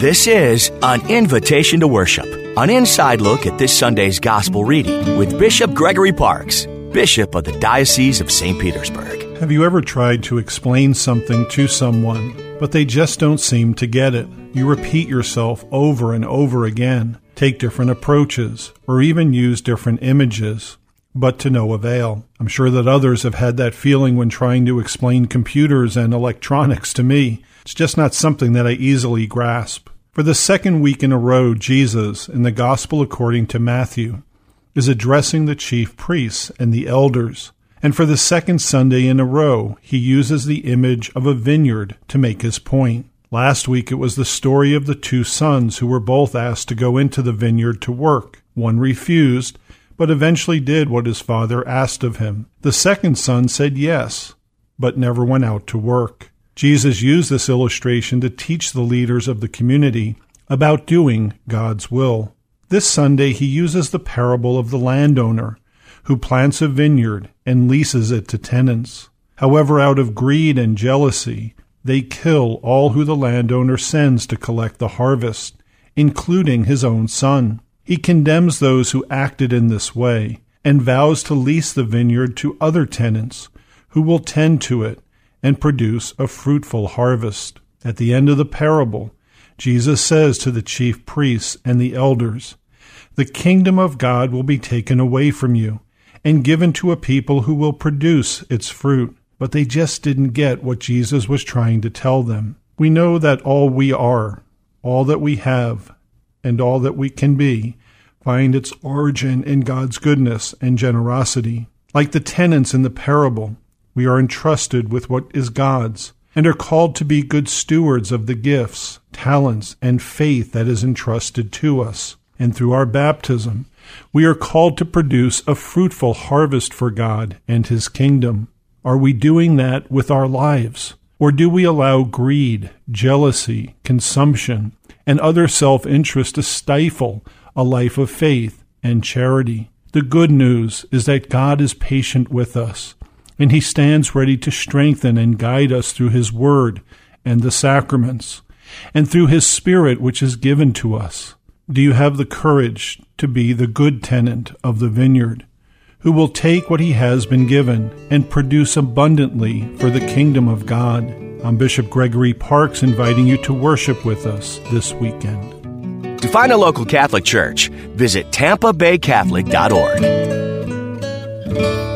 This is an invitation to worship, an inside look at this Sunday's gospel reading with Bishop Gregory Parkes, Bishop of the Diocese of St. Petersburg. Have you ever tried to explain something to someone, but they just don't seem to get it? You repeat yourself over and over again, take different approaches, or even use different images, but to no avail. I'm sure that others have had that feeling when trying to explain computers and electronics to me. It's just not something that I easily grasp. For the second week in a row, Jesus, in the Gospel according to Matthew, is addressing the chief priests and the elders. And for the second Sunday in a row, he uses the image of a vineyard to make his point. Last week it was the story of the two sons who were both asked to go into the vineyard to work. One refused, but eventually did what his father asked of him. The second son said yes, but never went out to work. Jesus used this illustration to teach the leaders of the community about doing God's will. This Sunday, he uses the parable of the landowner who plants a vineyard and leases it to tenants. However, out of greed and jealousy, they kill all who the landowner sends to collect the harvest, including his own son. He condemns those who acted in this way and vows to lease the vineyard to other tenants who will tend to it and produce a fruitful harvest. At the end of the parable, Jesus says to the chief priests and the elders, The kingdom of God will be taken away from you and given to a people who will produce its fruit. But they just didn't get what Jesus was trying to tell them. We know that all we are, all that we have, and all that we can be find its origin in God's goodness and generosity. Like the tenants in the parable, we are entrusted with what is God's and are called to be good stewards of the gifts, talents, and faith that is entrusted to us. And through our baptism, we are called to produce a fruitful harvest for God and His kingdom. Are we doing that with our lives? Or do we allow greed, jealousy, consumption, and other self interest to stifle a life of faith and charity? The good news is that God is patient with us and he stands ready to strengthen and guide us through his word and the sacraments, and through his spirit which is given to us. Do you have the courage to be the good tenant of the vineyard, who will take what he has been given and produce abundantly for the kingdom of God? I'm Bishop Gregory Parkes inviting you to worship with us this weekend. To find a local Catholic church, visit tampabaycatholic.org.